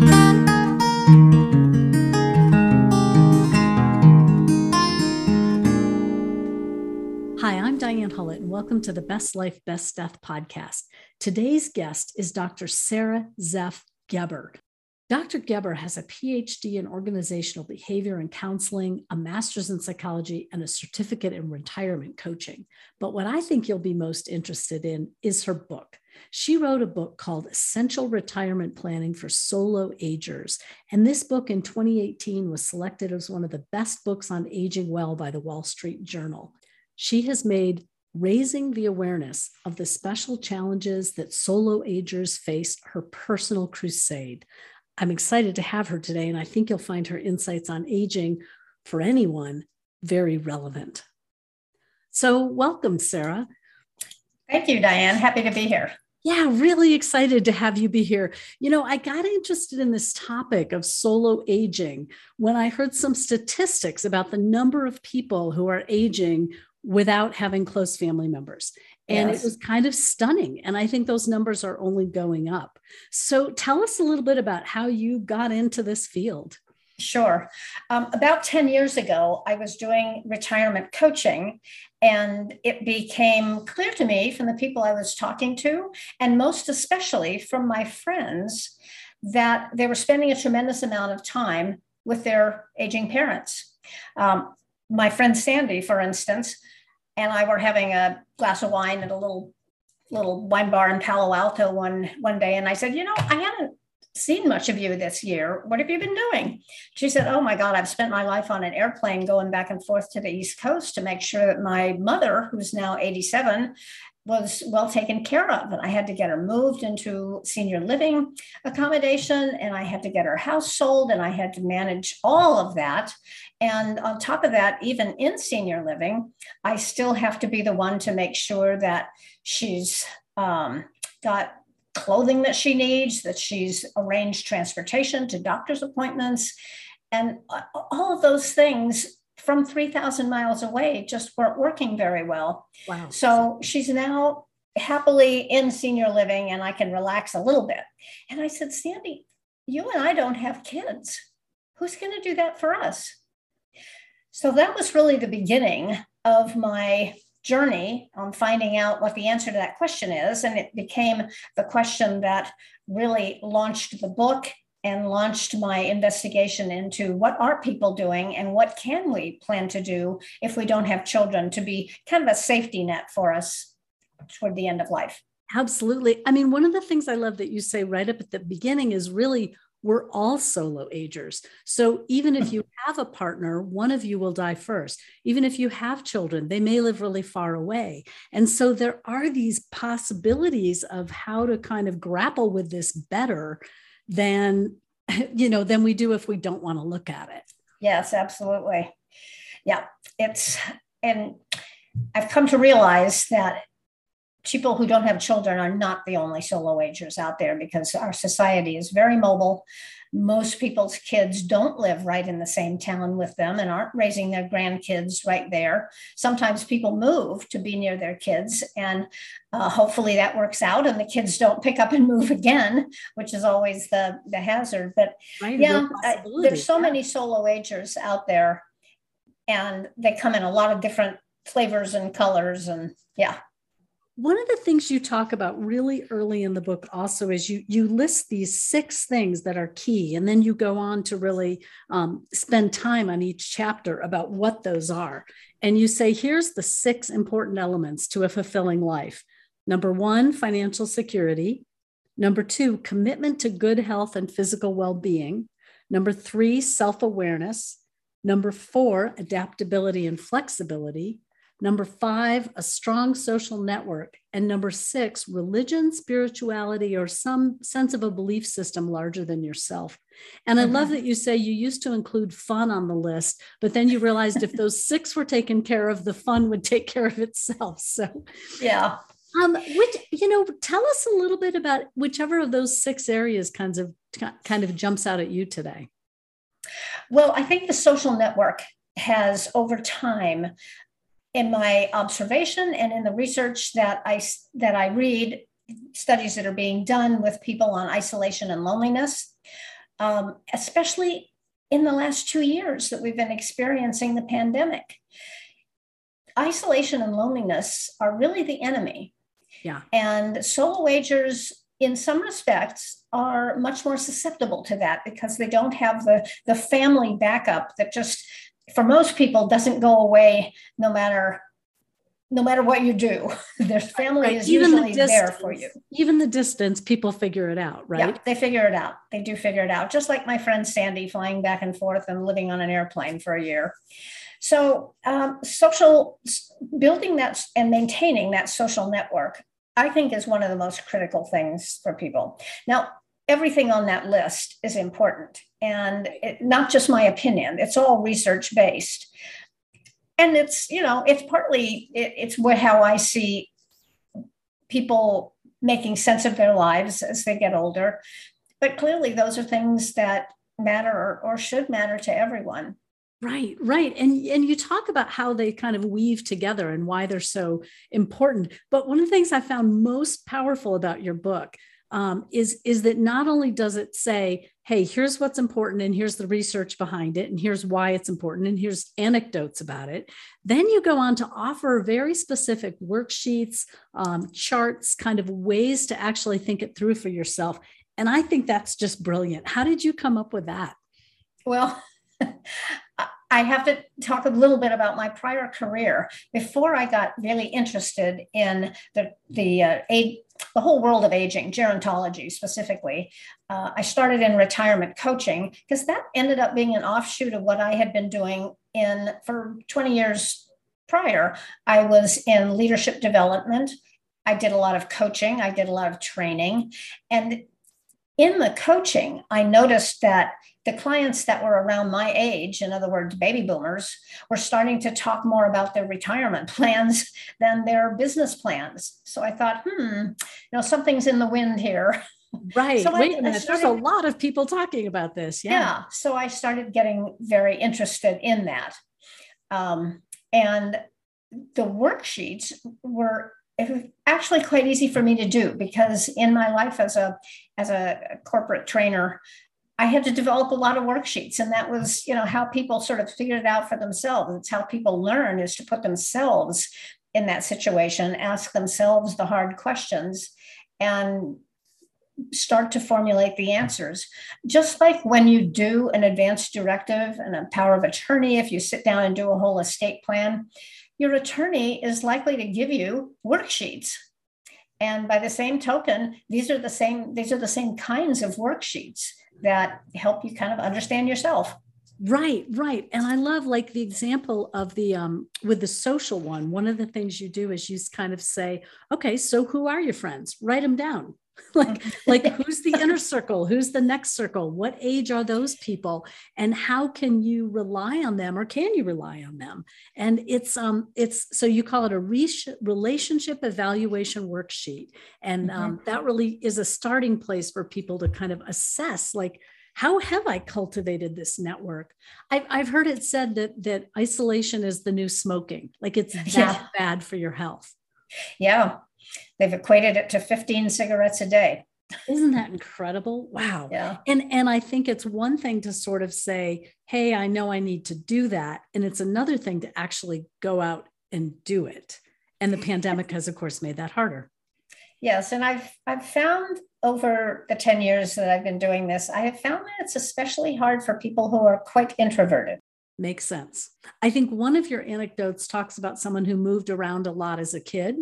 Hi, I'm Diane Hullet, and welcome to the Best Life, Best Death podcast. Today's guest is Dr. Sara Zeff Geber. Dr. Geber has a PhD in organizational behavior and counseling, a master's in psychology, and a certificate in retirement coaching. But what I think you'll be most interested in is her book. She wrote a book called Essential Retirement Planning for Solo Agers. And this book in 2018 was selected as one of the best books on aging well by the Wall Street Journal. She has made raising the awareness of the special challenges that solo agers face her personal crusade. I'm excited to have her today, and I think you'll find her insights on aging for anyone very relevant. So, welcome, Sara. Thank you, Diane. Happy to be here. Yeah, really excited to have you be here. You know, I got interested in this topic of solo aging when I heard some statistics about the number of people who are aging without having close family members. And yes. it was kind of stunning. And I think those numbers are only going up. So tell us a little bit about how you got into this field. Sure. Um, about 10 years ago, I was doing retirement coaching, and it became clear to me from the people I was talking to, and most especially from my friends, that they were spending a tremendous amount of time with their aging parents. Um, my friend Sandy, for instance, and I were having a glass of wine at a little little wine bar in Palo Alto one one day, and I said, you know, I haven't seen much of you this year. What have you been doing? She said, Oh my God, I've spent my life on an airplane going back and forth to the East Coast to make sure that my mother, who's now 87, was well taken care of. And I had to get her moved into senior living accommodation, and I had to get her house sold, and I had to manage all of that. And on top of that, even in senior living, I still have to be the one to make sure that she's um, got clothing that she needs, that she's arranged transportation to doctor's appointments. And all of those things from 3,000 miles away just weren't working very well. Wow. So she's now happily in senior living and I can relax a little bit. And I said, Sandy, you and I don't have kids. Who's going to do that for us? So that was really the beginning of my journey on finding out what the answer to that question is. And it became the question that really launched the book and launched my investigation into what are people doing and what can we plan to do if we don't have children to be kind of a safety net for us toward the end of life. Absolutely. I mean, one of the things I love that you say right up at the beginning is really we're all solo agers. So even if you have a partner, one of you will die first. Even if you have children, they may live really far away. And so there are these possibilities of how to kind of grapple with this better than you know than we do if we don't want to look at it yes absolutely yeah it's and i've come to realize that people who don't have children are not the only solo agers out there because our society is very mobile. Most people's kids don't live right in the same town with them and aren't raising their grandkids right there. Sometimes people move to be near their kids, and uh, hopefully that works out and the kids don't pick up and move again, which is always the, the hazard. But right, yeah, uh, there's so many solo agers out there, and they come in a lot of different flavors and colors, and yeah one of the things you talk about really early in the book also is you you list these six things that are key and then you go on to really um, spend time on each chapter about what those are. And you say here's the six important elements to a fulfilling life. Number one financial security. Number two commitment to good health and physical well-being. Number three self-awareness. Number four adaptability and flexibility Number five, a strong social network. And number six, religion, spirituality, or some sense of a belief system larger than yourself. And I love mm-hmm. that you say you used to include fun on the list, but then you realized if those six were taken care of, the fun would take care of itself. So, yeah. Um, which you know, tell us a little bit about whichever of those six areas kinds of kind of jumps out at you today. Well, I think the social network has over time in my observation and in the research that I that I read, studies that are being done with people on isolation and loneliness, um, especially in the last two years that we've been experiencing the pandemic. Isolation and loneliness are really the enemy. Yeah. And solo agers, in some respects, are much more susceptible to that because they don't have the, the family backup that just, for most people, doesn't go away no matter no matter what you do. Their family right. is even usually the distance, there for you. Even the distance, people figure it out, right? Yeah, they figure it out. They do figure it out. Just like my friend Sandy flying back and forth and living on an airplane for a year. So, um, social building that and maintaining that social network, I think, is one of the most critical things for people. Now, everything on that list is important and it, not just my opinion, it's all research based and it's you know it's partly it, it's what how i see people making sense of their lives as they get older but clearly those are things that matter or, or should matter to everyone Right, right. And and you talk about how they kind of weave together and why they're so important. But one of the things I found most powerful about your book um, is is that not only does it say hey here's what's important and here's the research behind it and here's why it's important and here's anecdotes about it. Then you go on to offer very specific worksheets um, charts kind of ways to actually think it through for yourself. And i think that's just brilliant. How did you come up with that? Well I have to talk a little bit about my prior career. Before I got really interested in the the uh, aid, the whole world of aging, gerontology specifically, uh, I started in retirement coaching because that ended up being an offshoot of what I had been doing in for 20 years prior. I was in leadership development. I did a lot of coaching. I did a lot of training, and in the coaching, I noticed that the clients that were around my age, in other words, baby boomers, were starting to talk more about their retirement plans than their business plans. So I thought, hmm, you know, something's in the wind here. Right. So Wait I, a minute. Started, There's a lot of people talking about this. Yeah. yeah. So I started getting very interested in that. Um, and the worksheets were actually quite easy for me to do because in my life as a as a corporate trainer i had to develop a lot of worksheets. And that was you know how people sort of figured it out for themselves. It's how people learn is to put themselves in that situation ask themselves the hard questions and start to formulate the answers. Just like when you do an advanced directive and a power of attorney if you sit down and do a whole estate plan your attorney is likely to give you worksheets. And by the same token, these are the same, these are the same kinds of worksheets that help you kind of understand yourself. Right, right. And I love like the example of the um with the social one. One of the things you do is you kind of say, okay, so who are your friends? Write them down. like like who's the inner circle who's the next circle what age are those people and how can you rely on them or can you rely on them and it's um it's so you call it a re- relationship evaluation worksheet and mm-hmm. um, that really is a starting place for people to kind of assess like how have I cultivated this network? I've, I've heard it said that that isolation is the new smoking, like it's that yeah. bad for your health. Yeah, They've equated it to 15 cigarettes a day. Isn't that incredible? Wow. Yeah. And and I think it's one thing to sort of say, "Hey, I know I need to do that." And it's another thing to actually go out and do it. And the pandemic has of course made that harder. Yes, and I've I've found over the 10 years that I've been doing this, I have found that it's especially hard for people who are quite introverted. Makes sense. I think one of your anecdotes talks about someone who moved around a lot as a kid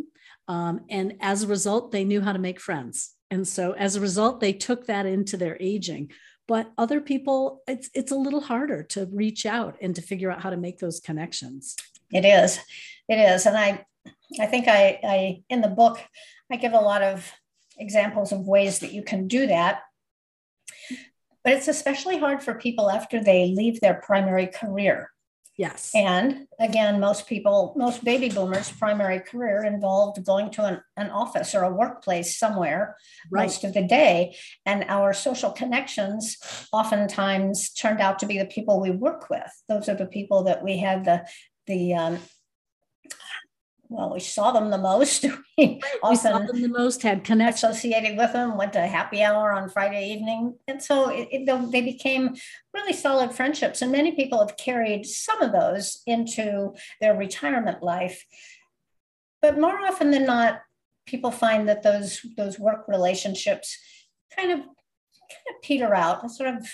um, and as a result, they knew how to make friends. And so as a result, they took that into their aging. But other people, it's it's a little harder to reach out and to figure out how to make those connections. It is. It is. And I I think I, I in the book, I give a lot of examples of ways that you can do that. But it's especially hard for people after they leave their primary career. Yes. And again, most people, most baby boomers' primary career involved going to an, an office or a workplace somewhere right. most of the day. And our social connections oftentimes turned out to be the people we work with. Those are the people that we had the the um, well, we saw them the most. we often saw them the most, had connection associated with them, went to happy hour on Friday evening. And so it, it, they became really solid friendships. And many people have carried some of those into their retirement life. But more often than not, people find that those, those work relationships kind of, kind of peter out, sort of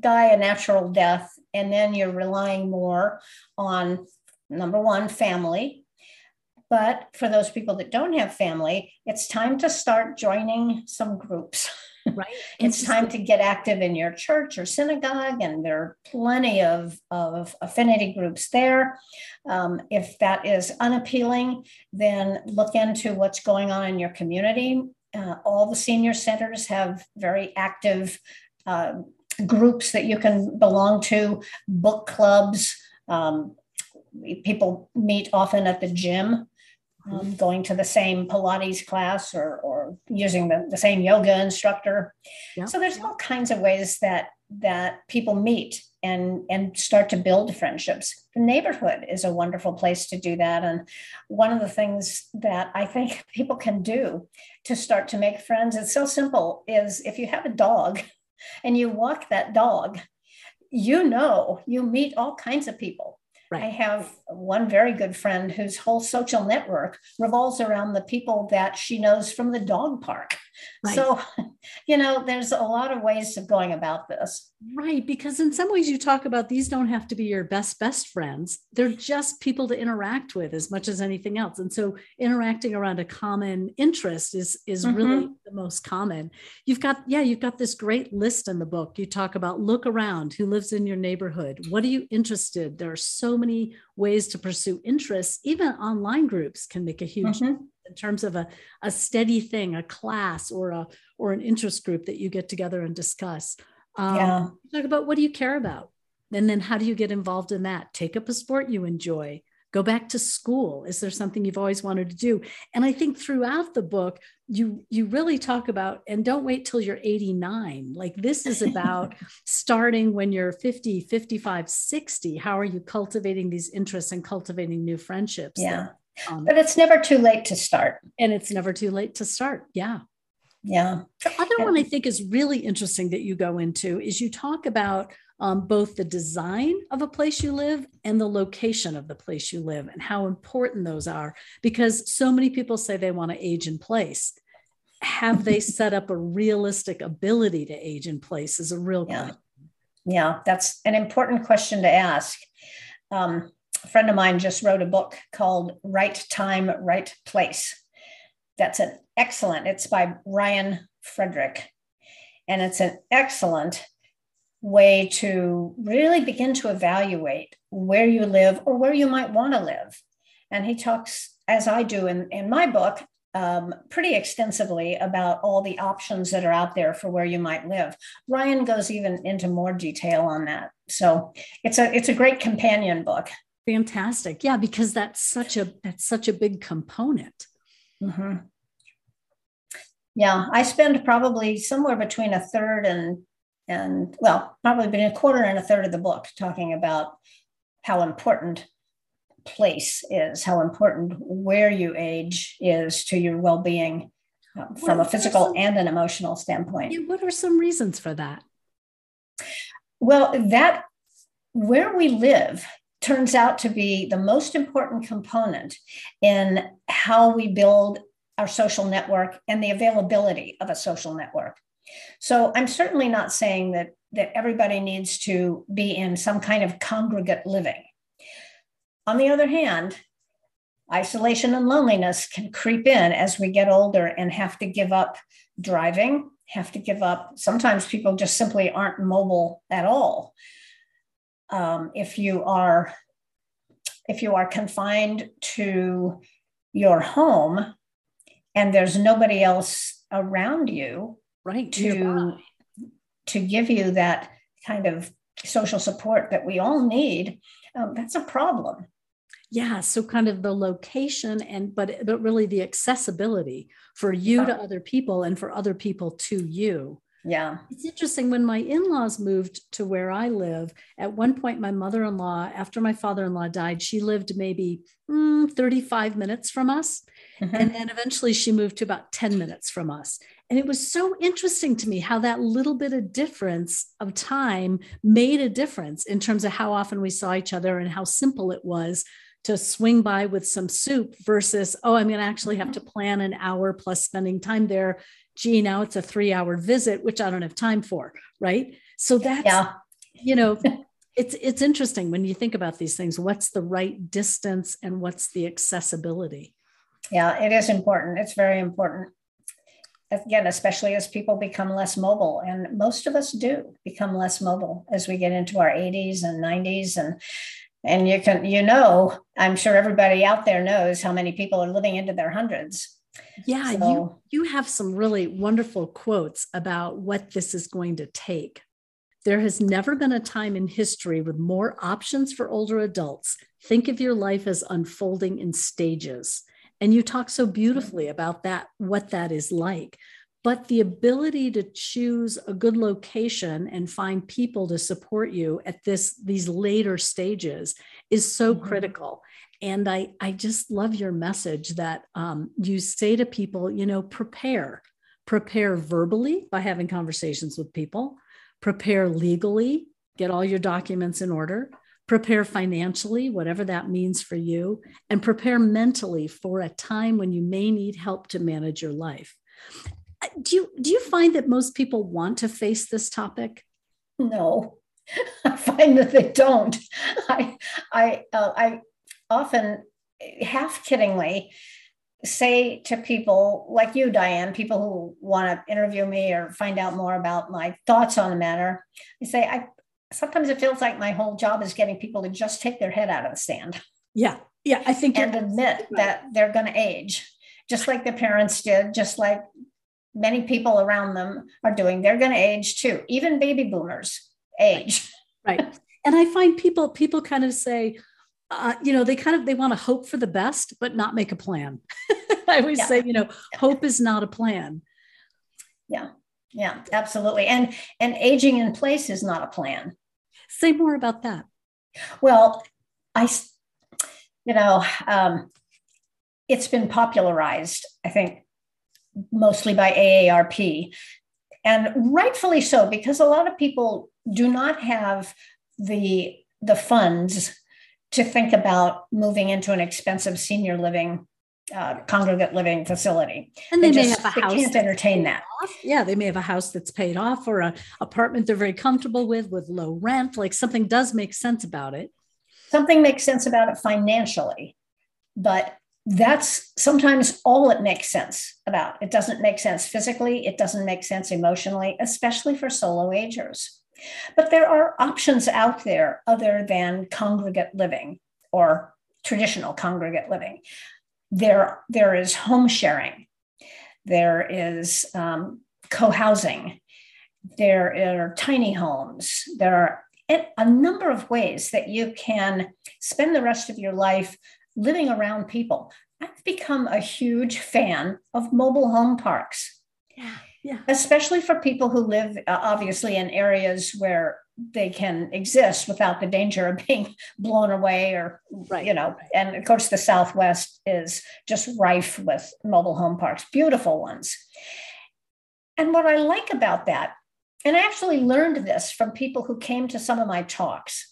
die a natural death. And then you're relying more on number one, family, but for those people that don't have family, it's time to start joining some groups. Right. it's time to get active in your church or synagogue, and there are plenty of, of affinity groups there. Um, if that is unappealing, then look into what's going on in your community. Uh, all the senior centers have very active uh, groups that you can belong to, book clubs. Um, people meet often at the gym um, going to the same Pilates class or, or using the, the same yoga instructor. Yeah. So there's all kinds of ways that that people meet and and start to build friendships. The neighborhood is a wonderful place to do that. And one of the things that I think people can do to start to make friends, it's so simple, is if you have a dog and you walk that dog, you know you meet all kinds of people Right. I have one very good friend whose whole social network revolves around the people that she knows from the dog park. Right. So, you know, there's a lot of ways of going about this. Right. Because in some ways, you talk about these don't have to be your best, best friends. They're just people to interact with as much as anything else. And so, interacting around a common interest is, is mm-hmm. really the most common. You've got, yeah, you've got this great list in the book. You talk about look around who lives in your neighborhood. What are you interested? There are so many ways to pursue interests. Even online groups can make a huge mm-hmm in terms of a, a steady thing, a class or a or an interest group that you get together and discuss. Um, yeah. Talk about what do you care about, and then how do you get involved in that? Take up a sport you enjoy. Go back to school. Is there something you've always wanted to do? And I think throughout the book, you you really talk about and don't wait till you're 89 like this is about starting when you're 50 55 60 how are you cultivating these interests and cultivating new friendships yeah um, but it's never too late to start. And it's never too late to start. Yeah. Yeah. The other one I think is really interesting that you go into is you talk about um, both the design of a place you live and the location of the place you live and how important those are because so many people say they want to age in place. Have they set up a realistic ability to age in place is a real yeah. question. Yeah, that's an important question to ask. Um, a friend of mine just wrote a book called Right Time, Right Place. That's an excellent, it's by Ryan Frederick. And it's an excellent way to really begin to evaluate where you live or where you might want to live. And he talks, as I do in, in my book, um, pretty extensively about all the options that are out there for where you might live. Ryan goes even into more detail on that. So it's a it's a great companion book. Fantastic. Yeah, because that's such a that's such a big component. Mm-hmm. Yeah, I spend probably somewhere between a third and and well, probably between a quarter and a third of the book talking about how important place is, how important where you age is to your well-being uh, from what a physical some, and an emotional standpoint. Yeah, what are some reasons for that? Well, that where we live turns out to be the most important component in how we build our social network and the availability of a social network. So I'm certainly not saying that, that everybody needs to be in some kind of congregate living. On the other hand, isolation and loneliness can creep in as we get older and have to give up driving, have to give up. Sometimes people just simply aren't mobile at all um, if you are if you are confined to your home and there's nobody else around you right to to give you that kind of social support that we all need um, that's a problem. Yeah so kind of the location and but but really the accessibility for you to other people and for other people to you Yeah. It's interesting when my in laws moved to where I live. At one point, my mother in law, after my father in law died, she lived maybe mm, 35 minutes from us. Mm-hmm. And then eventually she moved to about 10 minutes from us. And it was so interesting to me how that little bit of difference of time made a difference in terms of how often we saw each other and how simple it was to swing by with some soup versus, oh, I'm going to actually have to plan an hour plus spending time there. Gee, now it's a three hour visit, which I don't have time for. Right. So that's, yeah. you know, it's it's interesting when you think about these things what's the right distance and what's the accessibility yeah it is important it's very important again especially as people become less mobile and most of us do become less mobile as we get into our 80s and 90s and and you can you know i'm sure everybody out there knows how many people are living into their hundreds yeah so, you you have some really wonderful quotes about what this is going to take. There has never been a time in history with more options for older adults. Think of your life as unfolding in stages. And you talk so beautifully about that what that is like. But the ability to choose a good location and find people to support you at this these later stages is so mm-hmm. critical and i i just love your message that um, you say to people you know prepare prepare verbally by having conversations with people prepare legally get all your documents in order prepare financially whatever that means for you and prepare mentally for a time when you may need help to manage your life do you do you find that most people want to face this topic? No, I find that they don't. I I uh, I often half kiddingly say to people like you, Diane, people who want to interview me or find out more about my thoughts on the matter, I say I sometimes it feels like my whole job is getting people to just take their head out of the sand. Yeah, yeah, I think and admit right. that they're going to age, just like their parents did, just like many people around them are doing. They're going to age too. Even baby boomers age. Right. And I find people people kind of say, uh, you know, they kind of they want to hope for the best, but not make a plan. I always yeah. say, you know, hope is not a plan. Yeah. Yeah, absolutely. And and aging in place is not a plan. Say more about that. Well, I, you know, um, it's been popularized, I think, mostly by AARP. And rightfully so, because a lot of people do not have the, the funds to think about moving into an expensive senior living uh, congregate living facility. And they, they may just, have a house. They can't entertain that. Off. Yeah, they may have a house that's paid off or an apartment they're very comfortable with with low rent. Like something does make sense about it. Something makes sense about it financially, but that's sometimes all it makes sense about. It doesn't make sense physically, it doesn't make sense emotionally, especially for solo agers. But there are options out there other than congregate living or traditional congregate living. There, there is home sharing, there is um, co housing, there are tiny homes, there are a number of ways that you can spend the rest of your life living around people. I've become a huge fan of mobile home parks. Yeah. Yeah. Especially for people who live uh, obviously in areas where they can exist without the danger of being blown away or right, you know and of course the southwest is just rife with mobile home parks beautiful ones and what i like about that and i actually learned this from people who came to some of my talks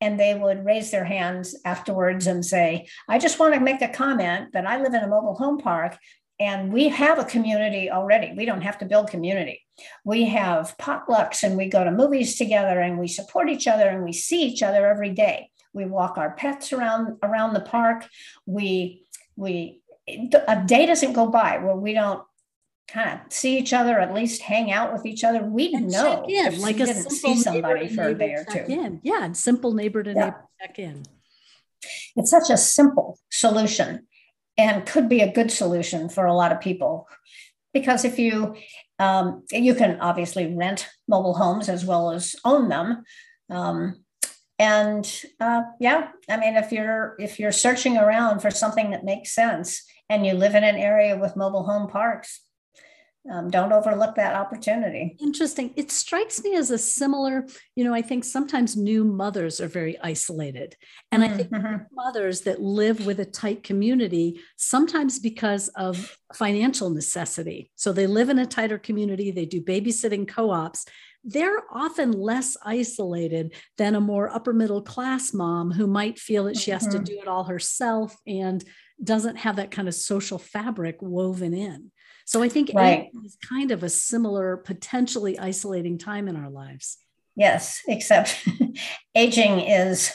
and they would raise their hands afterwards and say, I just want to make a comment that I live in a mobile home park and we have a community already. We don't have to build community. We have potlucks and we go to movies together and we support each other and we see each other every day. We walk our pets around around the park. We we a day doesn't go by where we don't kind of see each other, at least hang out with each other. We and know if like we didn't see somebody for a day or two. In. Yeah, and simple neighbor to yeah. neighbor check in. It's such a simple solution and could be a good solution for a lot of people. Because if you um, you can obviously rent mobile homes as well as own them. Um, and uh, yeah, I mean, if you're if you're searching around for something that makes sense and you live in an area with mobile home parks, um, don't overlook that opportunity. Interesting. It strikes me as a similar, you know, I think sometimes new mothers are very isolated. And I think mm-hmm. mothers that live with a tight community, sometimes because of financial necessity. So they live in a tighter community, they do babysitting co ops. They're often less isolated than a more upper middle class mom who might feel that she has mm-hmm. to do it all herself and doesn't have that kind of social fabric woven in. So I think right. is kind of a similar, potentially isolating time in our lives. Yes, except aging is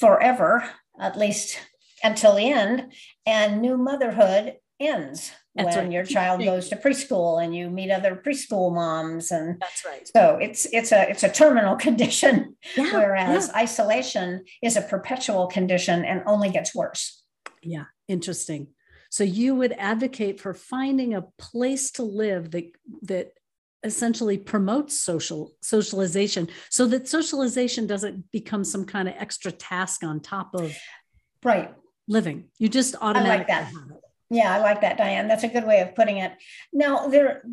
forever, at least until the end, and new motherhood ends that's when right. your child goes to preschool and you meet other preschool moms and that's right so it's it's a it's a terminal condition yeah, whereas yeah. isolation is a perpetual condition and only gets worse yeah interesting so you would advocate for finding a place to live that that essentially promotes social socialization so that socialization doesn't become some kind of extra task on top of right living. You just automatically I like that. Yeah, I like that, Diane. That's a good way of putting it. Now, there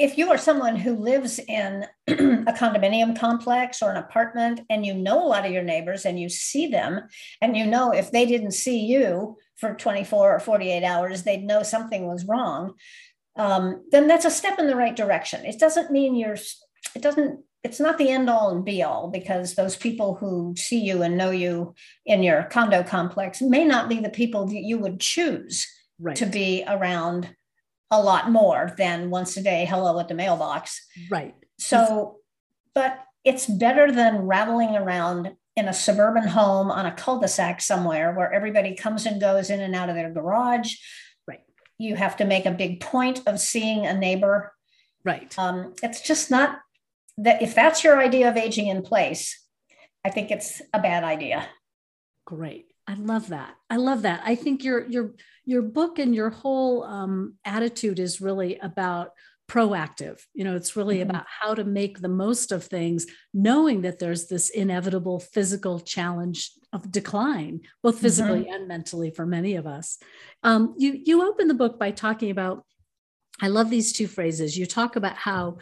if you are someone who lives in a condominium complex or an apartment and you know a lot of your neighbors and you see them and you know if they didn't see you for 24 or 48 hours they'd know something was wrong um, then that's a step in the right direction. It doesn't mean you're it doesn't it's not the end all and be all because those people who see you and know you in your condo complex may not be the people that you would choose right. to be around a lot more than once a day hello at the mailbox. Right. So but it's better than rattling around in a suburban home on a cul-de-sac somewhere where everybody comes and goes in and out of their garage. Right. You have to make a big point of seeing a neighbor. Right. Um, it's just not that if that's your idea of aging in place i think it's a bad idea. Great. I love that. I love that. I think your your your book and your whole um, attitude is really about proactive. You know, it's really mm-hmm. about how to make the most of things, knowing that there's this inevitable physical challenge of decline, both physically mm-hmm. and mentally for many of us. Um, you you open the book by talking about. I love these two phrases. You talk about how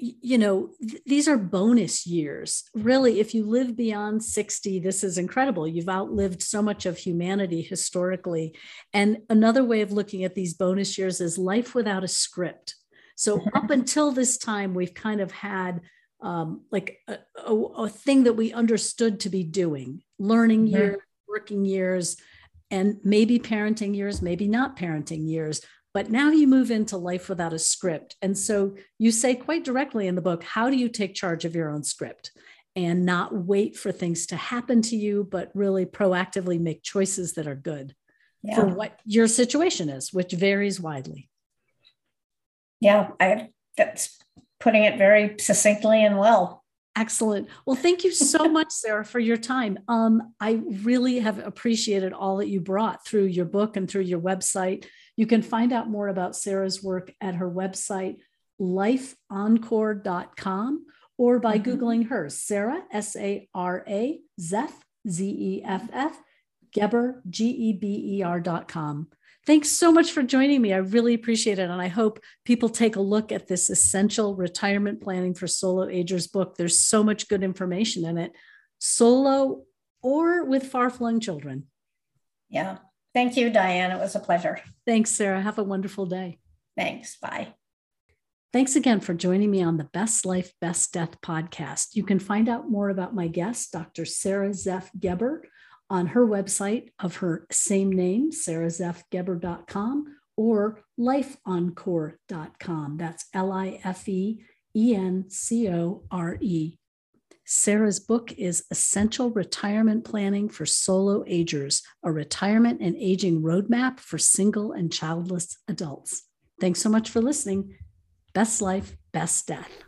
you know, th- these are bonus years. Really, if you live beyond 60, this is incredible. You've outlived so much of humanity historically. And another way of looking at these bonus years is life without a script. So, up until this time, we've kind of had um, like a, a, a, thing that we understood to be doing learning mm-hmm. years, working years, and maybe parenting years, maybe not parenting years. But now you move into life without a script. And so you say quite directly in the book, how do you take charge of your own script and not wait for things to happen to you, but really proactively make choices that are good yeah. for what your situation is, which varies widely. Yeah, I that's putting it very succinctly and well. Excellent. Well, thank you so much, Sara, for your time. Um, I really have appreciated all that you brought through your book and through your website. You can find out more about Sara's work at her website, lifeencore.com, or by mm-hmm. Googling her, Sara, S A R A, Zeff, Z E F F, Geber, G E B E R.com. Thanks so much for joining me. I really appreciate it. And I hope people take a look at this essential retirement planning for solo agers book. There's so much good information in it, solo or with far flung children. Yeah. Thank you, Diane. It was a pleasure. Thanks, Sara. Have a wonderful day. Thanks. Bye. Thanks again for joining me on the Best Life, Best Death podcast. You can find out more about my guest, Dr. Sara Zeff Geber, on her website of her same name, sarazeffgeber.com, or lifeencore.com. That's L I F E E N C O R E Sara's book is Essential Retirement Planning for Solo Agers, a retirement and aging roadmap for single and childless adults. Thanks so much for listening. Best life, best death.